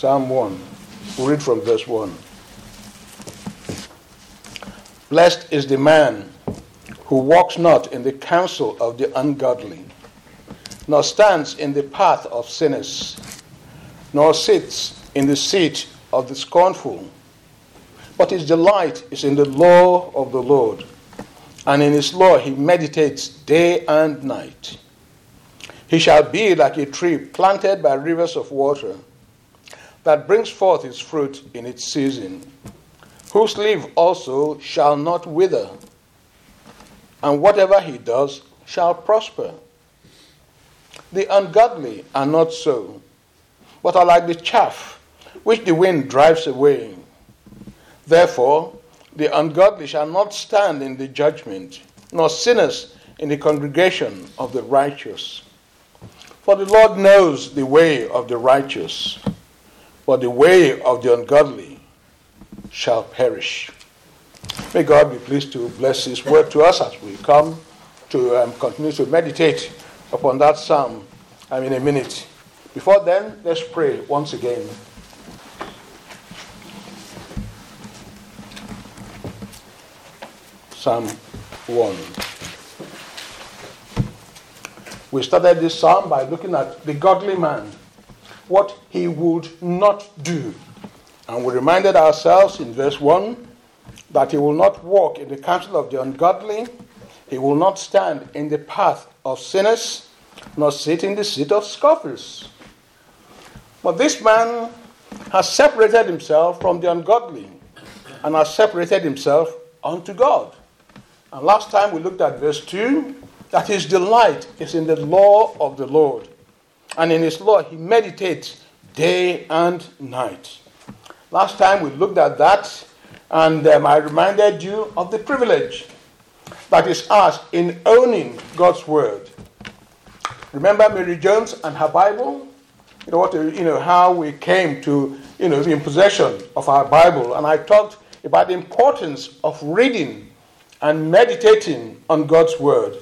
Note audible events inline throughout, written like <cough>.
Psalm 1. We'll read from verse 1. Blessed is the man who walks not in the counsel of the ungodly, nor stands in the path of sinners, nor sits in the seat of the scornful. But his delight is in the law of the Lord, and in his law he meditates day and night. He shall be like a tree planted by rivers of water, that brings forth its fruit in its season, whose leaf also shall not wither, and whatever he does shall prosper. The ungodly are not so, but are like the chaff which the wind drives away. Therefore, the ungodly shall not stand in the judgment, nor sinners in the congregation of the righteous. For the Lord knows the way of the righteous, but the way of the ungodly shall perish. May God be pleased to bless His word to us as we come to um, continue to meditate upon that psalm um, in a minute. Before then, let's pray once again. Psalm 1. We started this psalm by looking at the godly man, what he would not do. And we reminded ourselves in verse 1 that he will not walk in the counsel of the ungodly, he will not stand in the path of sinners, nor sit in the seat of scoffers. But this man has separated himself from the ungodly and has separated himself unto God. And last time we looked at verse 2 that his delight is in the law of the Lord. And in his law, he meditates day and night. Last time we looked at that, and um, I reminded you of the privilege that is ours in owning God's word. Remember Mary Jones and her Bible? You know what? You know how we came to you know in possession of our Bible, and I talked about the importance of reading and meditating on God's word.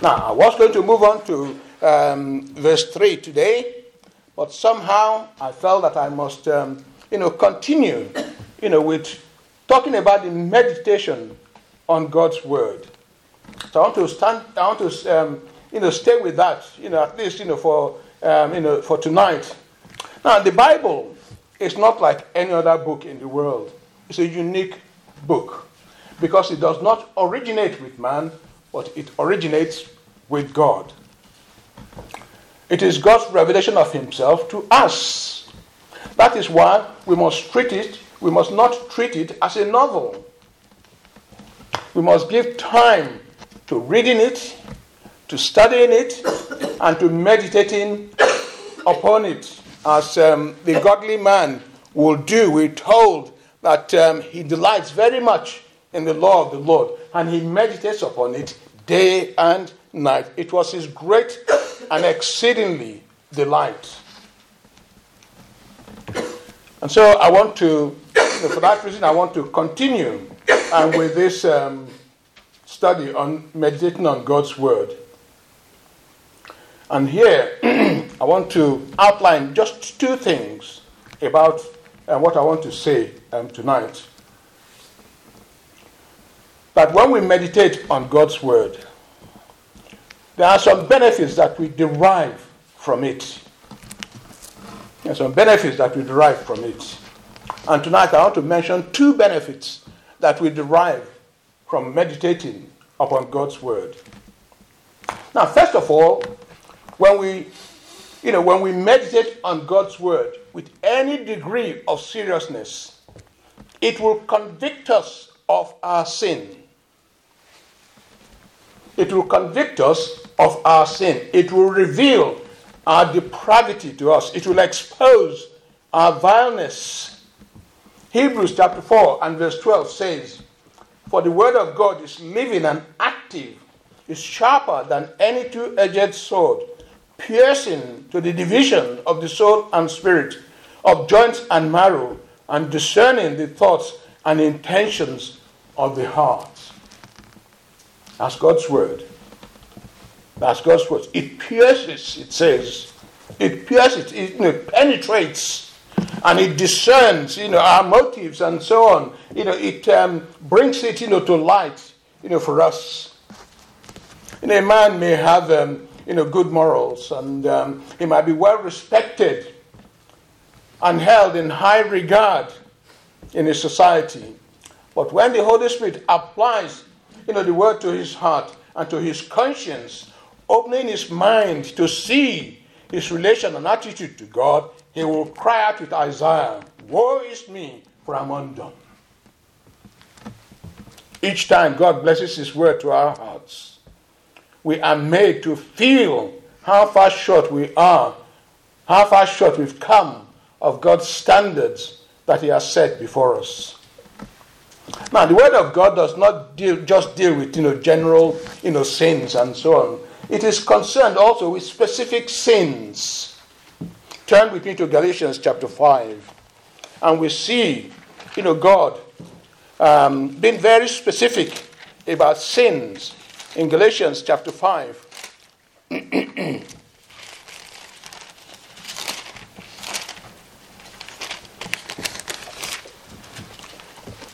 Now, I was going to move on to um, verse 3 today, but somehow I felt that I must, um, you know, continue, you know, with talking about the meditation on God's word. So I want to stand, I want to, um, you know, stay with that, you know, at least, you know, for, um, you know, for tonight. Now, the Bible is not like any other book in the world. It's a unique book because it does not originate with man, but it originates with God. It is God's revelation of Himself to us. That is why we must treat it, we must not treat it as a novel. We must give time to reading it, to studying it, and to meditating upon it. As um, the godly man will do, we're told that um, he delights very much in the law of the Lord and he meditates upon it day and night. It was his great and exceedingly delight. And so I want to, for that reason, I want to continue and with this um, study on meditating on God's Word. And here, <clears throat> I want to outline just two things about uh, what I want to say um, tonight. That when we meditate on God's Word, there are some benefits that we derive from it. There are some benefits that we derive from it. And tonight I want to mention two benefits that we derive from meditating upon God's Word. Now, first of all, when we you know, when we meditate on God's word with any degree of seriousness, it will convict us of our sin. It will convict us of our sin. It will reveal our depravity to us. It will expose our vileness. Hebrews chapter 4 and verse 12 says, For the word of God is living and active, is sharper than any two edged sword, piercing to the division of the soul and spirit, of joints and marrow, and discerning the thoughts and intentions of the heart. That's God's word. That's God's word. It pierces, it says. It pierces, it you know, penetrates and it discerns, you know, our motives and so on. You know, it um, brings it, you know, to light, you know, for us. You know, a man may have, um, you know, good morals, and um, he might be well respected and held in high regard in his society. But when the Holy Spirit applies, you know, the word to his heart and to his conscience, opening his mind to see his relation and attitude to God, he will cry out with Isaiah, Woe is me, for I'm undone. Each time God blesses his word to our hearts, we are made to feel how far short we are, how far short we've come of God's standards that he has set before us. Now, the word of God does not deal, just deal with you know, general you know, sins and so on. It is concerned also with specific sins. Turn with me to Galatians chapter 5. And we see, you know, God um, being very specific about sins in Galatians chapter 5. <clears throat>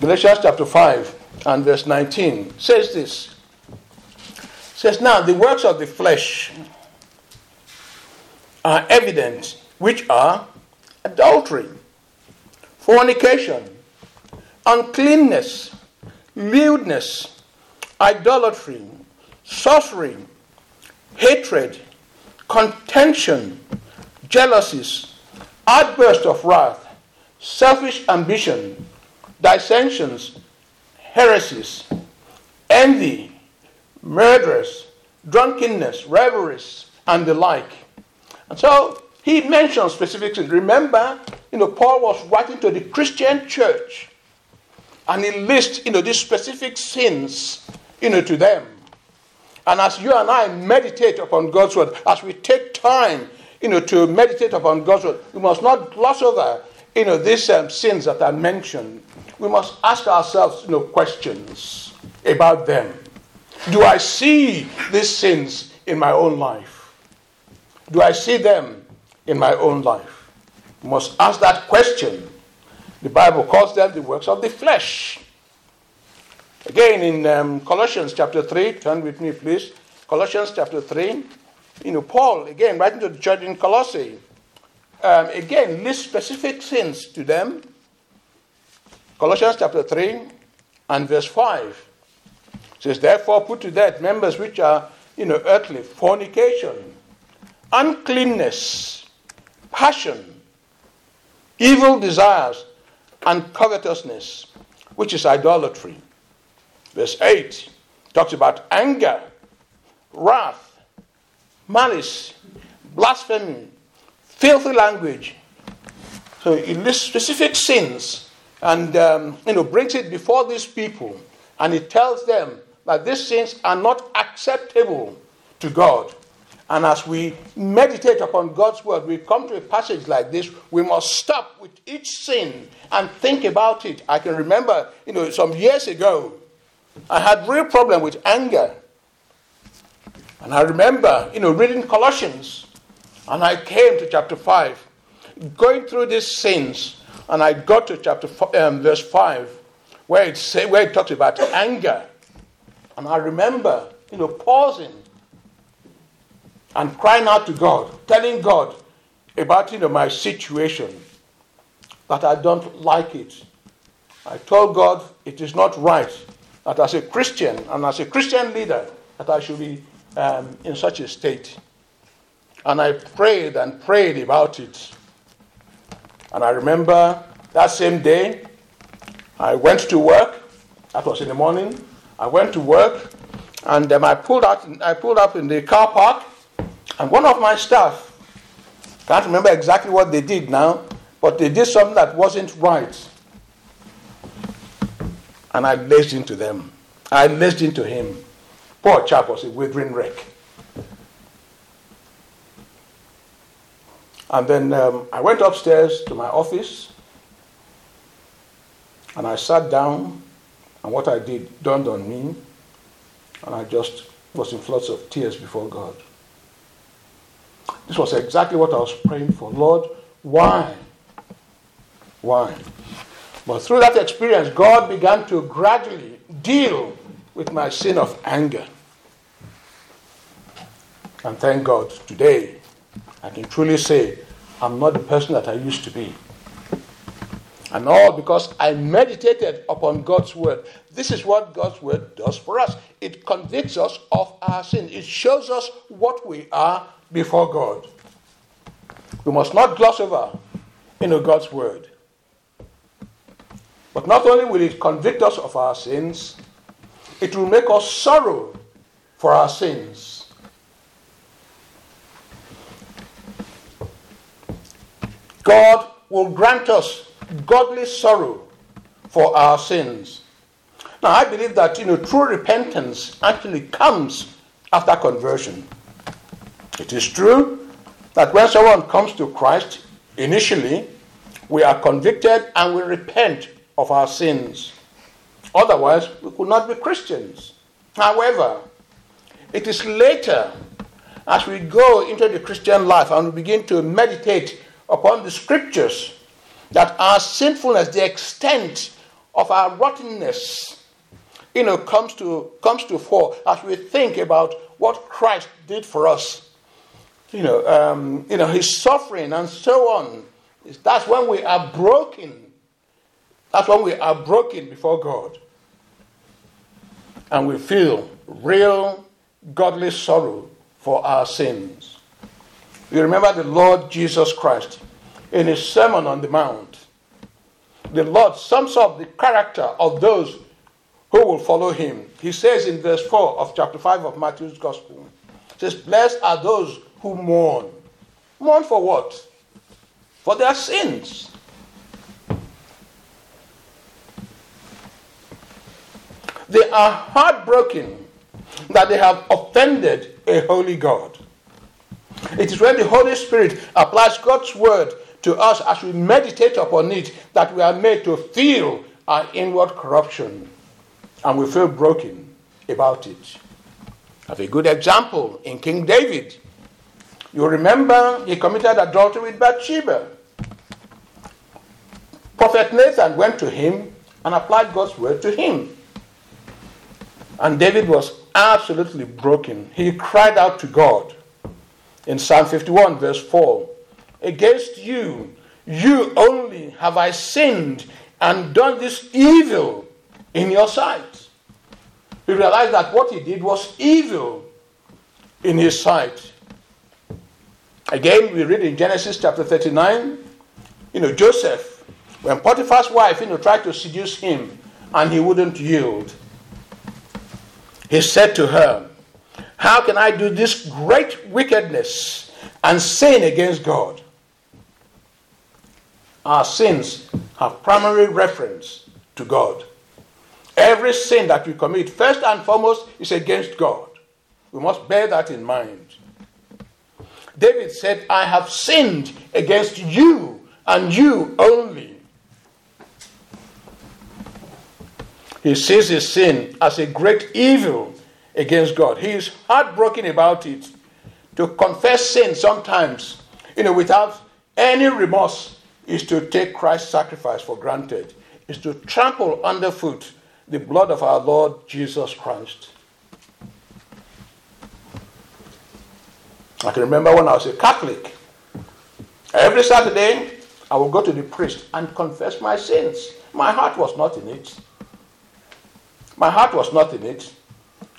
Galatians chapter 5 and verse 19 says this. Says, Now the works of the flesh are evident, which are adultery, fornication, uncleanness, lewdness, idolatry, sorcery, hatred, contention, jealousies, outburst of wrath, selfish ambition dissensions, heresies, envy, murders, drunkenness, revelries, and the like. And so he mentions specific things. Remember, you know, Paul was writing to the Christian church, and he lists, you know, these specific sins, you know, to them. And as you and I meditate upon God's word, as we take time, you know, to meditate upon God's word, we must not gloss over, you know, these um, sins that are mentioned we must ask ourselves you know, questions about them. Do I see these sins in my own life? Do I see them in my own life? We must ask that question. The Bible calls them the works of the flesh. Again, in um, Colossians chapter 3, turn with me, please. Colossians chapter 3. You know, Paul, again, writing to the church in Colossae, um, again, lists specific sins to them Colossians chapter 3 and verse 5 says, Therefore put to death members which are, you know, earthly, fornication, uncleanness, passion, evil desires, and covetousness, which is idolatry. Verse 8 talks about anger, wrath, malice, blasphemy, filthy language. So it lists specific sins and um, you know brings it before these people and he tells them that these sins are not acceptable to God. And as we meditate upon God's word, we come to a passage like this, we must stop with each sin and think about it. I can remember, you know, some years ago, I had real problem with anger. And I remember, you know, reading Colossians, and I came to chapter 5, going through these sins, and I got to chapter four, um, verse 5, where it, say, where it talks about anger. And I remember, you know, pausing and crying out to God, telling God about, you know, my situation, that I don't like it. I told God it is not right that as a Christian and as a Christian leader that I should be um, in such a state. And I prayed and prayed about it. And I remember that same day, I went to work. That was in the morning. I went to work, and um, I pulled out. I pulled up in the car park, and one of my staff can't remember exactly what they did now, but they did something that wasn't right, and I laced into them. I laced into him. Poor chap was a withering wreck. And then um, I went upstairs to my office and I sat down, and what I did dawned on me, and I just was in floods of tears before God. This was exactly what I was praying for. Lord, why? Why? But through that experience, God began to gradually deal with my sin of anger. And thank God, today, I can truly say, I'm not the person that I used to be. And all because I meditated upon God's word. This is what God's word does for us. It convicts us of our sin. It shows us what we are before God. We must not gloss over into God's word. But not only will it convict us of our sins, it will make us sorrow for our sins. God will grant us godly sorrow for our sins. Now, I believe that you know true repentance actually comes after conversion. It is true that when someone comes to Christ, initially we are convicted and we repent of our sins. Otherwise, we could not be Christians. However, it is later as we go into the Christian life and we begin to meditate upon the scriptures that our sinfulness, the extent of our rottenness, you know, comes to comes to fore as we think about what Christ did for us. You know, um, you know, his suffering and so on. That's when we are broken. That's when we are broken before God. And we feel real godly sorrow for our sins. You remember the Lord Jesus Christ in his Sermon on the Mount. The Lord sums up the character of those who will follow him. He says in verse 4 of chapter 5 of Matthew's Gospel, says, Blessed are those who mourn. Mourn for what? For their sins. They are heartbroken that they have offended a holy God. It is when the Holy Spirit applies God's word to us as we meditate upon it that we are made to feel our inward corruption and we feel broken about it. Have a good example in King David. You remember he committed adultery with Bathsheba. Prophet Nathan went to him and applied God's word to him. And David was absolutely broken. He cried out to God in Psalm 51, verse 4 Against you, you only have I sinned and done this evil in your sight. He realized that what he did was evil in his sight. Again, we read in Genesis chapter 39, you know, Joseph, when Potiphar's wife, you know, tried to seduce him and he wouldn't yield, he said to her, How can I do this great wickedness and sin against God? Our sins have primary reference to God. Every sin that we commit, first and foremost, is against God. We must bear that in mind. David said, I have sinned against you and you only. He sees his sin as a great evil against God. He is heartbroken about it. To confess sin sometimes, you know, without any remorse, is to take Christ's sacrifice for granted, is to trample underfoot the blood of our Lord Jesus Christ. I can remember when I was a Catholic. Every Saturday, I would go to the priest and confess my sins. My heart was not in it. My heart was not in it.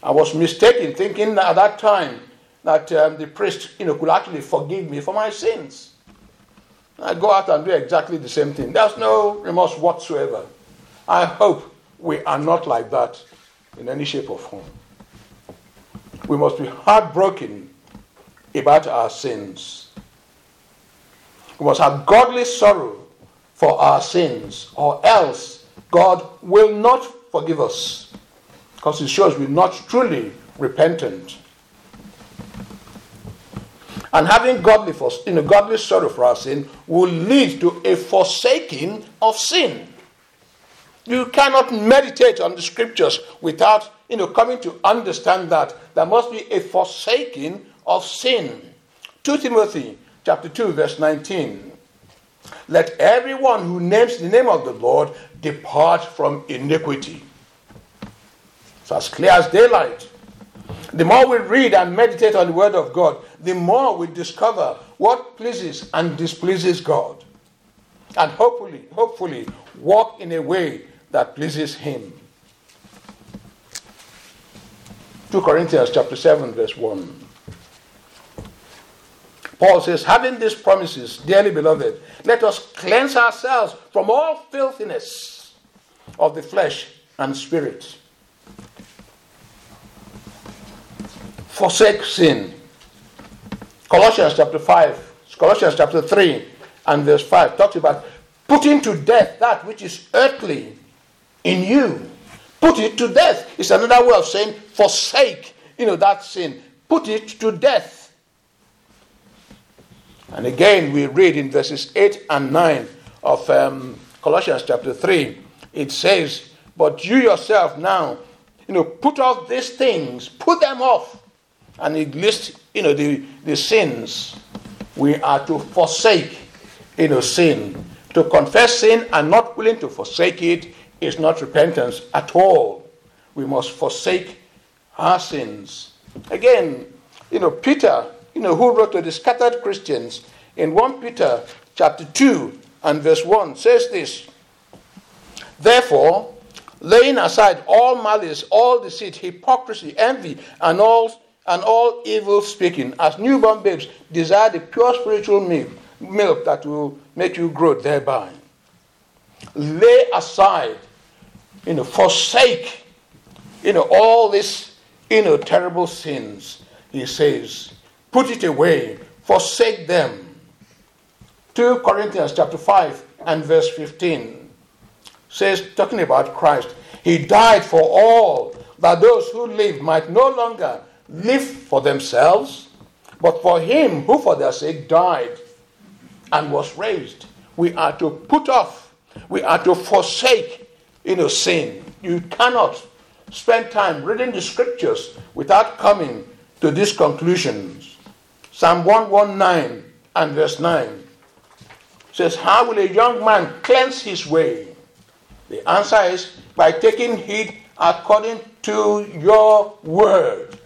I was mistaken, thinking at that time that um, the priest, you know, could actually forgive me for my sins. I go out and do exactly the same thing. There's no remorse whatsoever. I hope we are not like that in any shape or form. We must be heartbroken about our sins. We must have godly sorrow for our sins, or else God will not forgive us because it shows we're not truly repentant. And having godly, in a godly sorrow for our sin will lead to a forsaking of sin. You cannot meditate on the scriptures without you know, coming to understand that there must be a forsaking of sin. 2 Timothy chapter 2, verse 19. Let everyone who names the name of the Lord depart from iniquity. It's as clear as daylight. The more we read and meditate on the Word of God, the more we discover what pleases and displeases God. And hopefully, hopefully, walk in a way that pleases Him. 2 Corinthians chapter 7, verse 1. Paul says, having these promises, dearly beloved, let us cleanse ourselves from all filthiness of the flesh and spirit. Forsake sin. Colossians chapter 5, Colossians chapter 3 and verse 5 talks about putting to death that which is earthly in you. Put it to death. It's another way of saying forsake, you know, that sin. Put it to death. And again, we read in verses 8 and 9 of um, Colossians chapter 3, it says, But you yourself now, you know, put off these things, put them off. And it lists, you know, the, the sins. We are to forsake, you know, sin. To confess sin and not willing to forsake it is not repentance at all. We must forsake our sins. Again, you know, Peter you know, who wrote to the scattered Christians in 1 Peter chapter 2 and verse 1 says this Therefore, laying aside all malice, all deceit, hypocrisy, envy, and all and all evil speaking, as newborn babes desire the pure spiritual milk, milk that will make you grow thereby. Lay aside, you know, forsake, you know, all these, you know, terrible sins, he says, Put it away, forsake them. 2 Corinthians chapter 5 and verse 15 says, talking about Christ, He died for all, that those who live might no longer live for themselves, but for Him who for their sake died and was raised. We are to put off, we are to forsake, you know, sin. You cannot spend time reading the scriptures without coming to these conclusions. Psalm 119 and verse 9 says, How will a young man cleanse his way? The answer is by taking heed according to your word.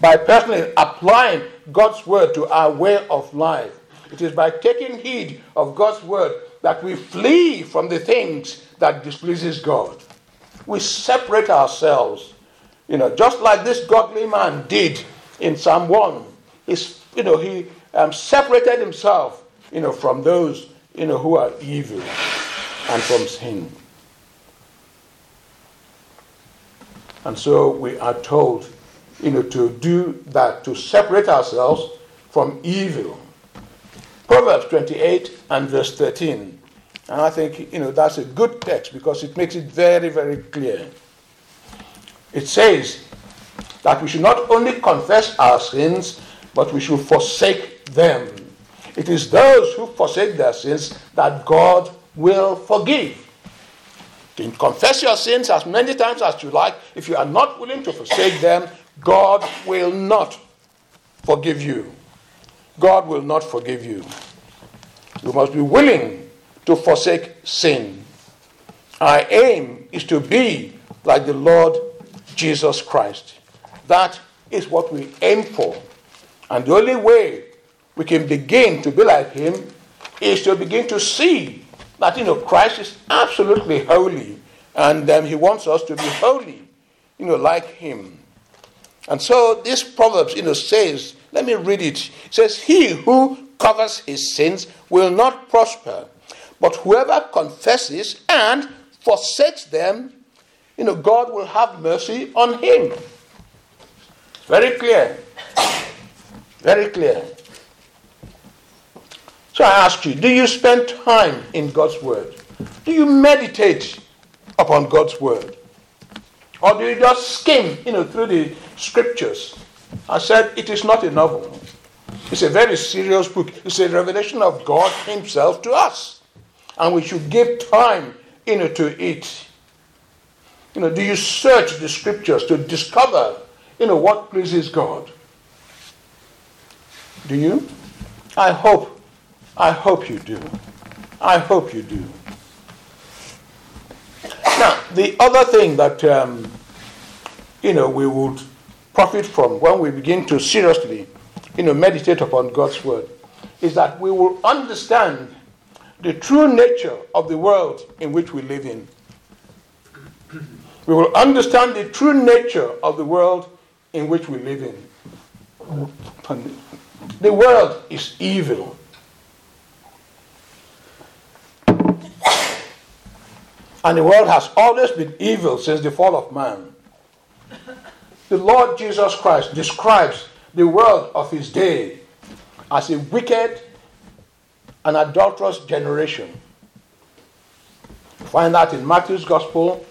By personally applying God's word to our way of life. It is by taking heed of God's word that we flee from the things that displeases God. We separate ourselves, you know, just like this godly man did in Psalm 1. He's, you know, he um, separated himself, you know, from those, you know, who are evil and from sin. And so we are told, you know, to do that, to separate ourselves from evil. Proverbs 28 and verse 13. And I think, you know, that's a good text because it makes it very, very clear. It says, that we should not only confess our sins, but we should forsake them. It is those who forsake their sins that God will forgive. You can confess your sins as many times as you like. If you are not willing to forsake them, God will not forgive you. God will not forgive you. You must be willing to forsake sin. Our aim is to be like the Lord Jesus Christ. That is what we aim for. And the only way we can begin to be like him is to begin to see that, you know, Christ is absolutely holy and um, he wants us to be holy, you know, like him. And so this Proverbs, you know, says, let me read it. It says, He who covers his sins will not prosper, but whoever confesses and forsakes them, you know, God will have mercy on him. Very clear. Very clear. So I ask you, do you spend time in God's Word? Do you meditate upon God's Word? Or do you just skim, you know, through the scriptures? I said it is not a novel. It's a very serious book. It's a revelation of God Himself to us. And we should give time, you know, to it. You know, do you search the scriptures to discover you know, what pleases God? Do you? I hope I hope you do. I hope you do. Now, the other thing that um, you know we would profit from when we begin to seriously, you know, meditate upon God's word is that we will understand the true nature of the world in which we live in. We will understand the true nature of the world in which we live in. The world is evil. And the world has always been evil since the fall of man. The Lord Jesus Christ describes the world of his day as a wicked and adulterous generation. Find that in Matthew's Gospel,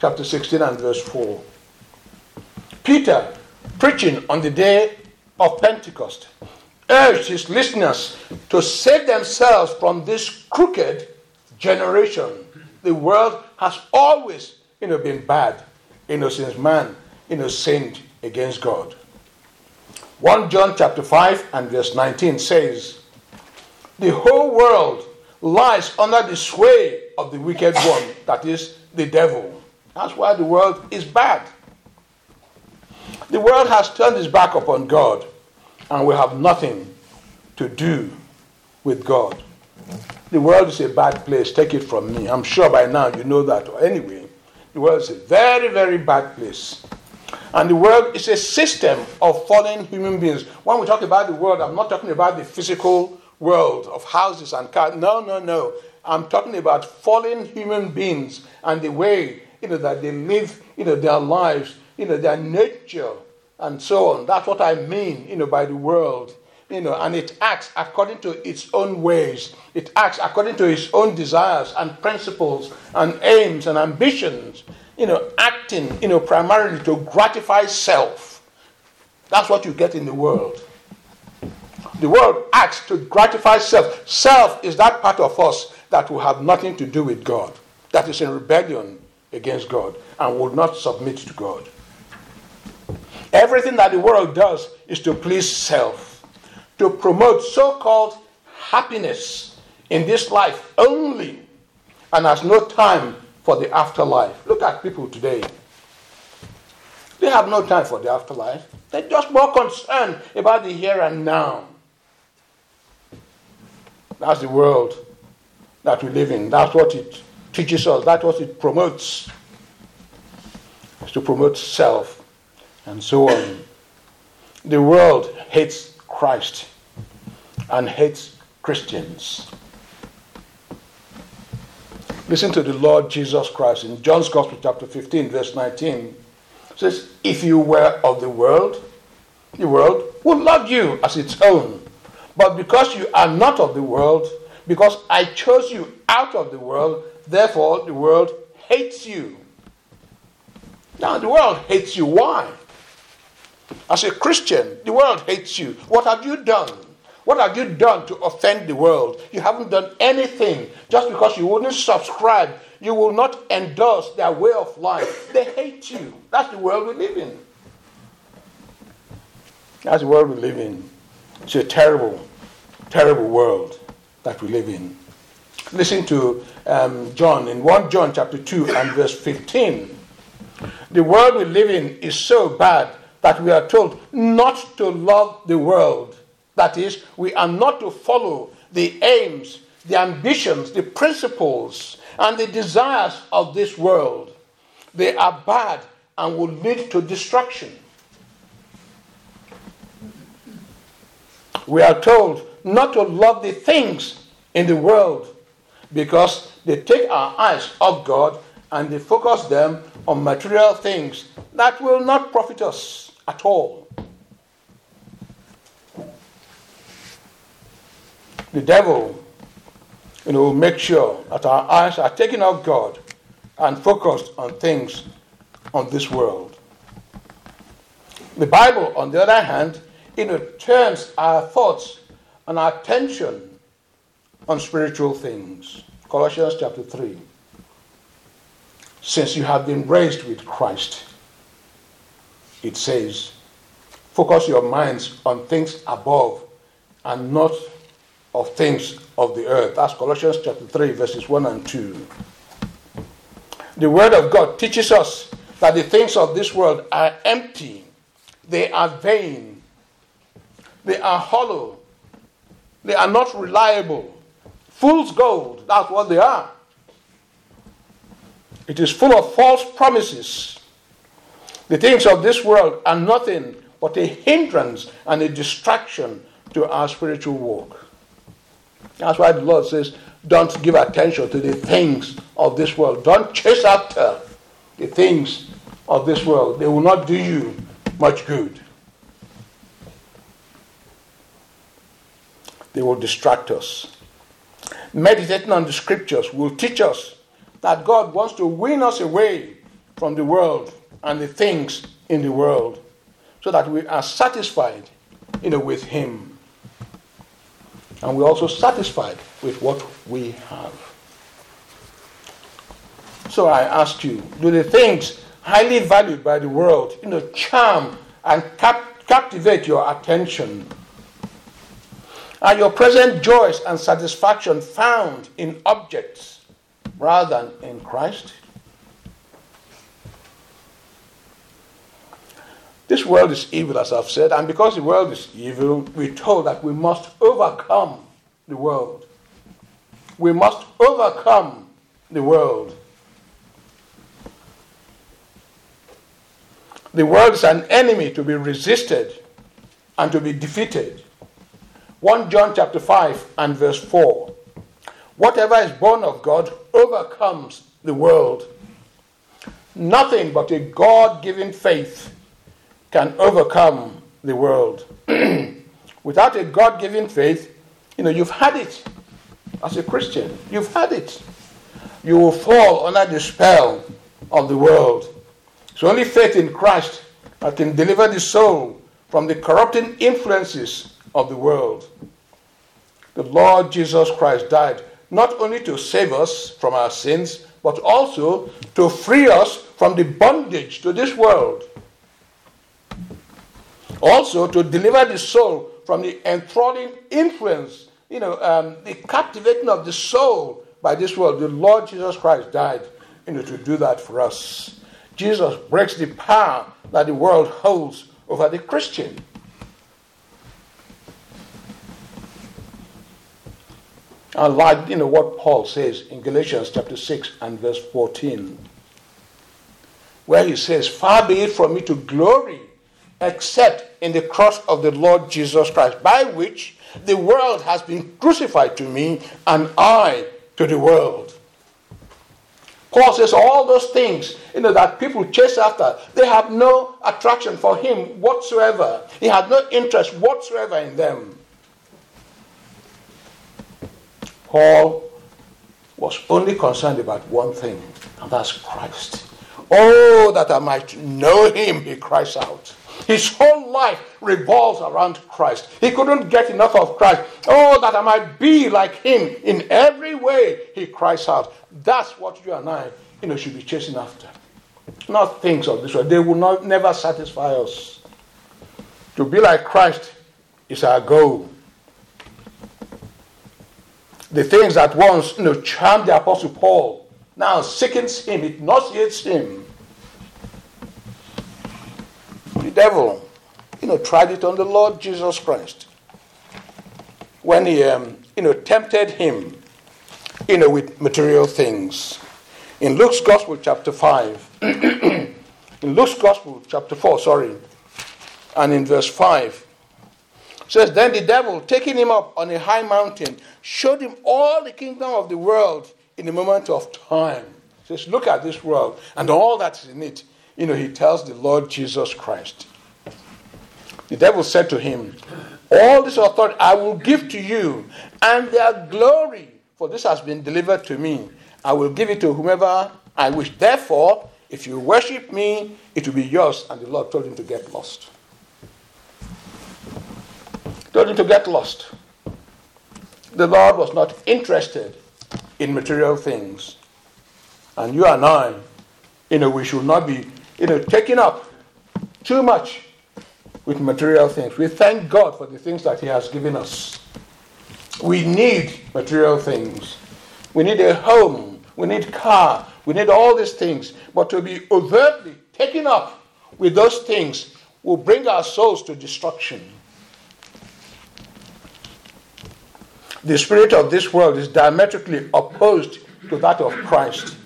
chapter 16 and verse 4. Peter, preaching on the day of Pentecost, urged his listeners to save themselves from this crooked generation. The world has always you know, been bad, you know, since man you know, sinned against God. 1 John chapter 5 and verse 19 says, The whole world lies under the sway of the wicked one, that is, the devil. That's why the world is bad. The world has turned its back upon God, and we have nothing to do with God. The world is a bad place, take it from me. I'm sure by now you know that. Anyway, the world is a very, very bad place. And the world is a system of fallen human beings. When we talk about the world, I'm not talking about the physical world of houses and cars. No, no, no. I'm talking about fallen human beings and the way you know that they live you know their lives, you know their nature and so on. That's what I mean, you know, by the world. You know, and it acts according to its own ways. It acts according to its own desires and principles and aims and ambitions you know, acting, you know, primarily to gratify self. That's what you get in the world. The world acts to gratify self. Self is that part of us that will have nothing to do with God, that is in rebellion against God and will not submit to God. Everything that the world does is to please self, to promote so called happiness in this life only, and has no time for the afterlife. Look at people today. They have no time for the afterlife. They're just more concerned about the here and now. That's the world that we live in. That's what it teaches us. That's what it promotes. It's to promote self and so on. The world hates Christ and hates Christians. Listen to the Lord Jesus Christ in John's Gospel, chapter 15, verse 19. It says, If you were of the world, the world would love you as its own. But because you are not of the world, because I chose you out of the world, therefore the world hates you. Now, the world hates you. Why? As a Christian, the world hates you. What have you done? What have you done to offend the world? You haven't done anything. Just because you wouldn't subscribe, you will not endorse their way of life. They hate you. That's the world we live in. That's the world we live in. It's a terrible, terrible world that we live in. Listen to um, John in 1 John chapter 2 and verse 15. The world we live in is so bad that we are told not to love the world that is, we are not to follow the aims, the ambitions, the principles, and the desires of this world. They are bad and will lead to destruction. We are told not to love the things in the world because they take our eyes off God and they focus them on material things that will not profit us at all. the devil you know, make sure that our eyes are taken off God and focused on things on this world. The Bible, on the other hand, you know, turns our thoughts and our attention on spiritual things. Colossians chapter 3. Since you have been raised with Christ, it says, focus your minds on things above and not of things of the earth. That's Colossians chapter 3, verses 1 and 2. The Word of God teaches us that the things of this world are empty, they are vain, they are hollow, they are not reliable. Fool's gold, that's what they are. It is full of false promises. The things of this world are nothing but a hindrance and a distraction to our spiritual walk. That's why the Lord says, don't give attention to the things of this world. Don't chase after the things of this world. They will not do you much good. They will distract us. Meditating on the scriptures will teach us that God wants to win us away from the world and the things in the world so that we are satisfied you know, with Him. And we're also satisfied with what we have. So I ask you, do the things highly valued by the world, you know, charm and cap- captivate your attention? Are your present joys and satisfaction found in objects rather than in Christ? This world is evil, as I've said, and because the world is evil, we're told that we must overcome the world. We must overcome the world. The world is an enemy to be resisted and to be defeated. 1 John chapter 5 and verse 4. Whatever is born of God overcomes the world. Nothing but a God given faith can overcome the world. <clears throat> Without a God given faith, you know, you've had it as a Christian. You've had it. You will fall under the spell of the world. It's only faith in Christ that can deliver the soul from the corrupting influences of the world. The Lord Jesus Christ died not only to save us from our sins, but also to free us from the bondage to this world also, to deliver the soul from the enthralling influence, you know, um, the captivating of the soul by this world. The Lord Jesus Christ died, you know, to do that for us. Jesus breaks the power that the world holds over the Christian. I like, you know, what Paul says in Galatians chapter 6 and verse 14, where he says, Far be it from me to glory except in the cross of the Lord Jesus Christ, by which the world has been crucified to me and I to the world. Paul says all those things you know, that people chase after, they have no attraction for him whatsoever. He had no interest whatsoever in them. Paul was only concerned about one thing, and that's Christ. Oh, that I might know him, he cries out. His whole life revolves around Christ. He couldn't get enough of Christ. Oh, that I might be like him in every way, he cries out. That's what you and I, you know, should be chasing after. Not things of this world. They will not never satisfy us. To be like Christ is our goal. The things that once you know charmed the apostle Paul now sickens him, it nauseates him devil, you know, tried it on the Lord Jesus Christ when he, um, you know, tempted him, you know, with material things. In Luke's Gospel, chapter 5, <clears throat> in Luke's Gospel, chapter 4, sorry, and in verse 5, says, Then the devil, taking him up on a high mountain, showed him all the kingdom of the world in a moment of time. Says, Look at this world and all that's in it you know, he tells the Lord Jesus Christ. The devil said to him, All this authority I will give to you, and their glory, for this has been delivered to me. I will give it to whomever I wish. Therefore, if you worship me, it will be yours. And the Lord told him to get lost. Told him to get lost. The Lord was not interested in material things. And you and I, you know, we should not be you know, taking up too much with material things. We thank God for the things that He has given us. We need material things. We need a home. We need car. We need all these things. But to be overtly taken up with those things will bring our souls to destruction. The spirit of this world is diametrically opposed to that of Christ.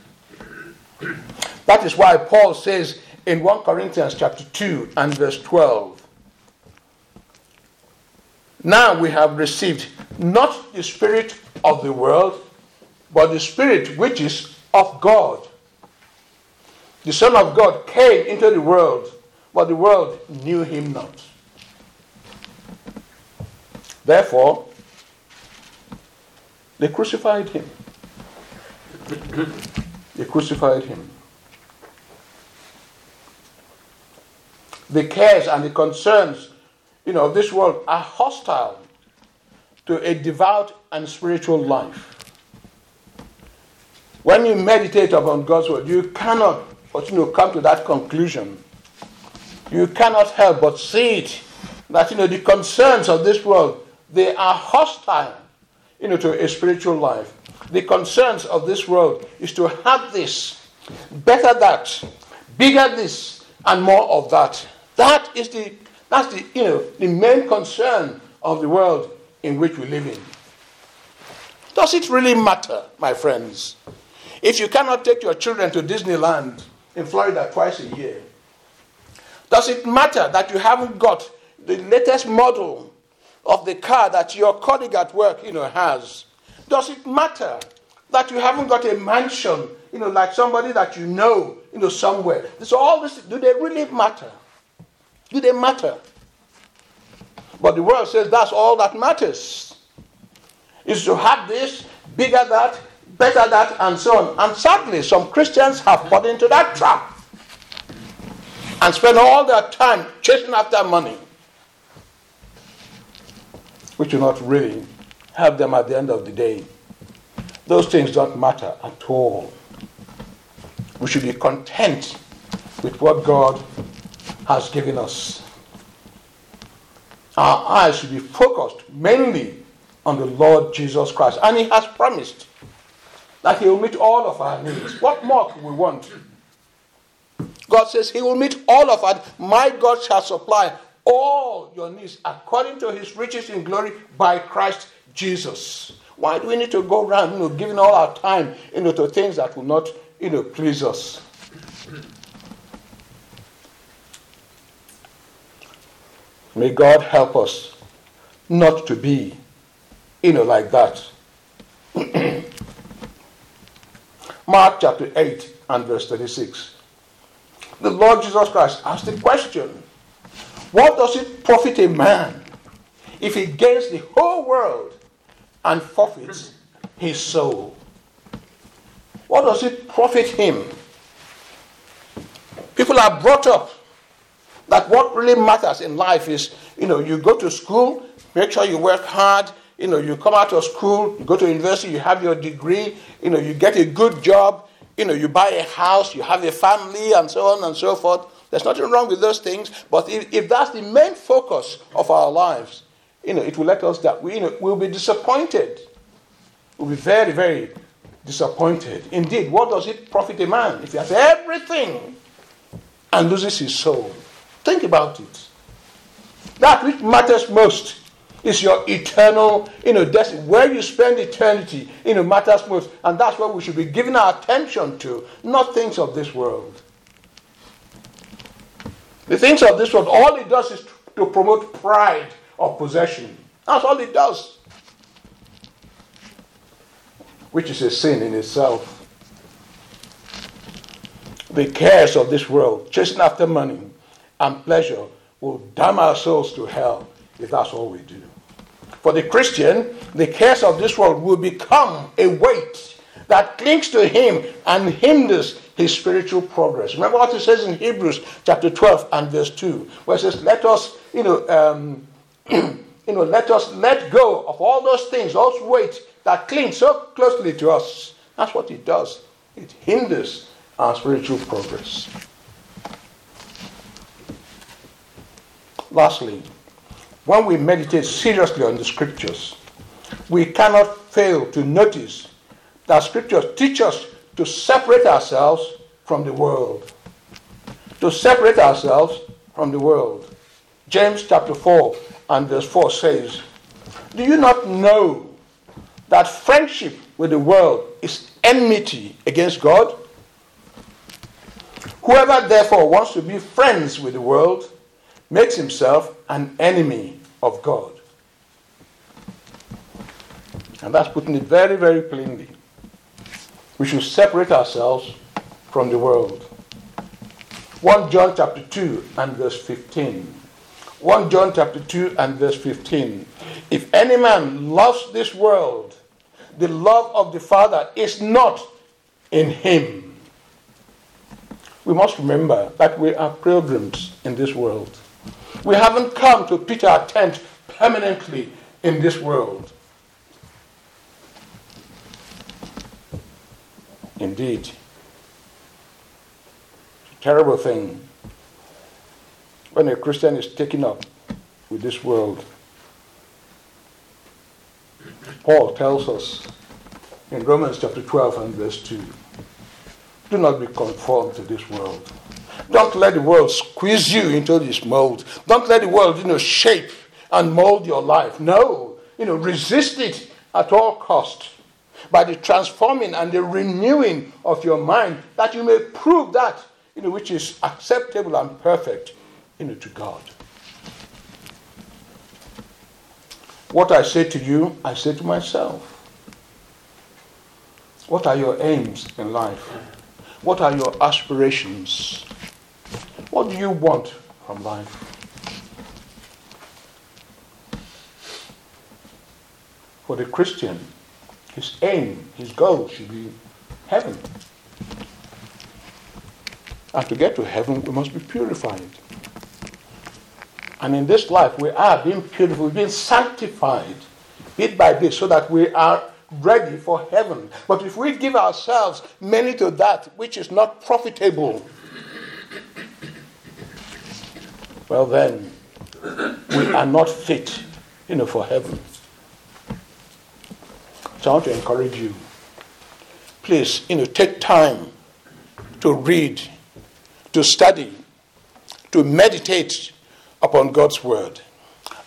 That is why Paul says in 1 Corinthians chapter 2 and verse 12, now we have received not the spirit of the world, but the spirit which is of God. The Son of God came into the world, but the world knew him not. Therefore, they crucified him. they crucified him. The cares and the concerns, you know, this world are hostile to a devout and spiritual life. When you meditate upon God's word, you cannot but you know come to that conclusion. You cannot help but see it that you know the concerns of this world they are hostile you know to a spiritual life. The concerns of this world is to have this, better that, bigger this, and more of that. That is the that's the you know the main concern of the world in which we live in. Does it really matter, my friends? If you cannot take your children to Disneyland in Florida twice a year, does it matter that you haven't got the latest model of the car that your colleague at work, you know, has? Does it matter that you haven't got a mansion, you know, like somebody that you know, you know, somewhere? So all this, do they really matter? Do they matter? But the world says that's all that matters. Is to have this, bigger that, better that, and so on. And sadly, some Christians have fallen into that trap and spend all their time chasing after money, which will not really help them at the end of the day. Those things don't matter at all. We should be content with what God has given us. Our eyes should be focused mainly on the Lord Jesus Christ. And He has promised that He will meet all of our needs. What more we want? God says He will meet all of us. My God shall supply all your needs according to His riches in glory by Christ Jesus. Why do we need to go around, you know, giving all our time, you know, to things that will not, you know, please us? May God help us not to be, you know, like that. <clears throat> Mark chapter 8 and verse 36. The Lord Jesus Christ asked the question What does it profit a man if he gains the whole world and forfeits his soul? What does it profit him? People are brought up that what really matters in life is, you know, you go to school, make sure you work hard, you know, you come out of school, you go to university, you have your degree, you know, you get a good job, you know, you buy a house, you have a family, and so on and so forth. There's nothing wrong with those things, but if, if that's the main focus of our lives, you know, it will let us that we, you know, we'll be disappointed. We'll be very, very disappointed. Indeed, what does it profit a man if he has everything and loses his soul? Think about it. That which matters most is your eternal, you know, destiny. Where you spend eternity, you know, matters most. And that's what we should be giving our attention to, not things of this world. The things of this world, all it does is to promote pride of possession. That's all it does. Which is a sin in itself. The cares of this world, chasing after money and pleasure, will damn our souls to hell if that's all we do. For the Christian, the cares of this world will become a weight that clings to him and hinders his spiritual progress. Remember what it says in Hebrews chapter 12 and verse 2, where it says, Let us, you know, um, <clears throat> you know, let us let go of all those things, those weights that cling so closely to us. That's what it does. It hinders our spiritual progress. Lastly, when we meditate seriously on the scriptures, we cannot fail to notice that scriptures teach us to separate ourselves from the world. To separate ourselves from the world. James chapter 4 and verse 4 says, Do you not know that friendship with the world is enmity against God? Whoever therefore wants to be friends with the world makes himself an enemy of God. And that's putting it very, very plainly. We should separate ourselves from the world. 1 John chapter 2 and verse 15. 1 John chapter 2 and verse 15. If any man loves this world, the love of the Father is not in him. We must remember that we are pilgrims in this world. We haven't come to pitch our tent permanently in this world. Indeed, it's a terrible thing when a Christian is taken up with this world. Paul tells us in Romans chapter 12 and verse 2 do not be conformed to this world. Don't let the world squeeze you into this mold. Don't let the world, you know, shape and mold your life. No, you know, resist it at all cost by the transforming and the renewing of your mind that you may prove that you know, which is acceptable and perfect you know, to God. What I say to you, I say to myself. What are your aims in life? What are your aspirations? What do you want from life? For the Christian, his aim, his goal should be heaven. And to get to heaven, we must be purified. And in this life, we are being purified, we're being sanctified bit by bit so that we are ready for heaven. But if we give ourselves mainly to that which is not profitable, well, then we are not fit, you know, for heaven. So I want to encourage you. Please, you know, take time to read, to study, to meditate upon God's word.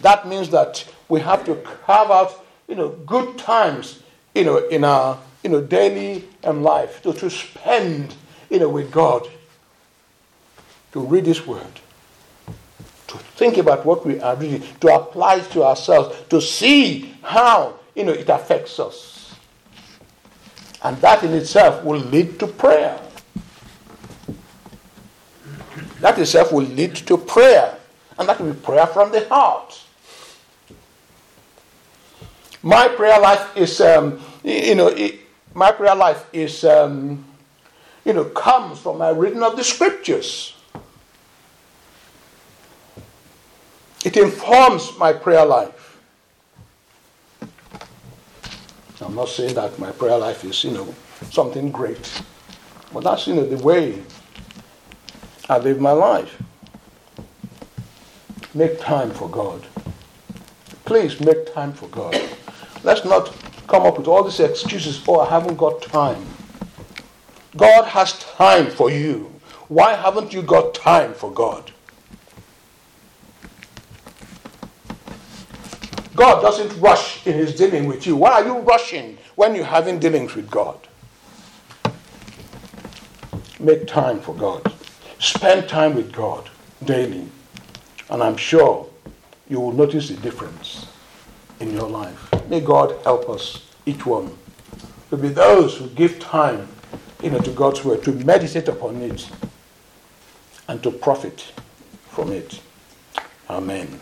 That means that we have to carve out, you know, good times, you know, in our, you know, daily um, life to, to spend, you know, with God. To read His word. Think about what we are reading. To apply it to ourselves. To see how you know, it affects us. And that in itself will lead to prayer. That itself will lead to prayer. And that will be prayer from the heart. My prayer life is, um, you know, it, my prayer life is, um, you know, comes from my reading of the scriptures. It informs my prayer life. I'm not saying that my prayer life is, you know, something great. But that's, you know, the way I live my life. Make time for God. Please make time for God. Let's not come up with all these excuses, oh, I haven't got time. God has time for you. Why haven't you got time for God? God doesn't rush in his dealing with you. Why are you rushing when you're having dealings with God? Make time for God. Spend time with God daily. And I'm sure you will notice the difference in your life. May God help us, each one, to be those who give time you know, to God's word, to meditate upon it, and to profit from it. Amen.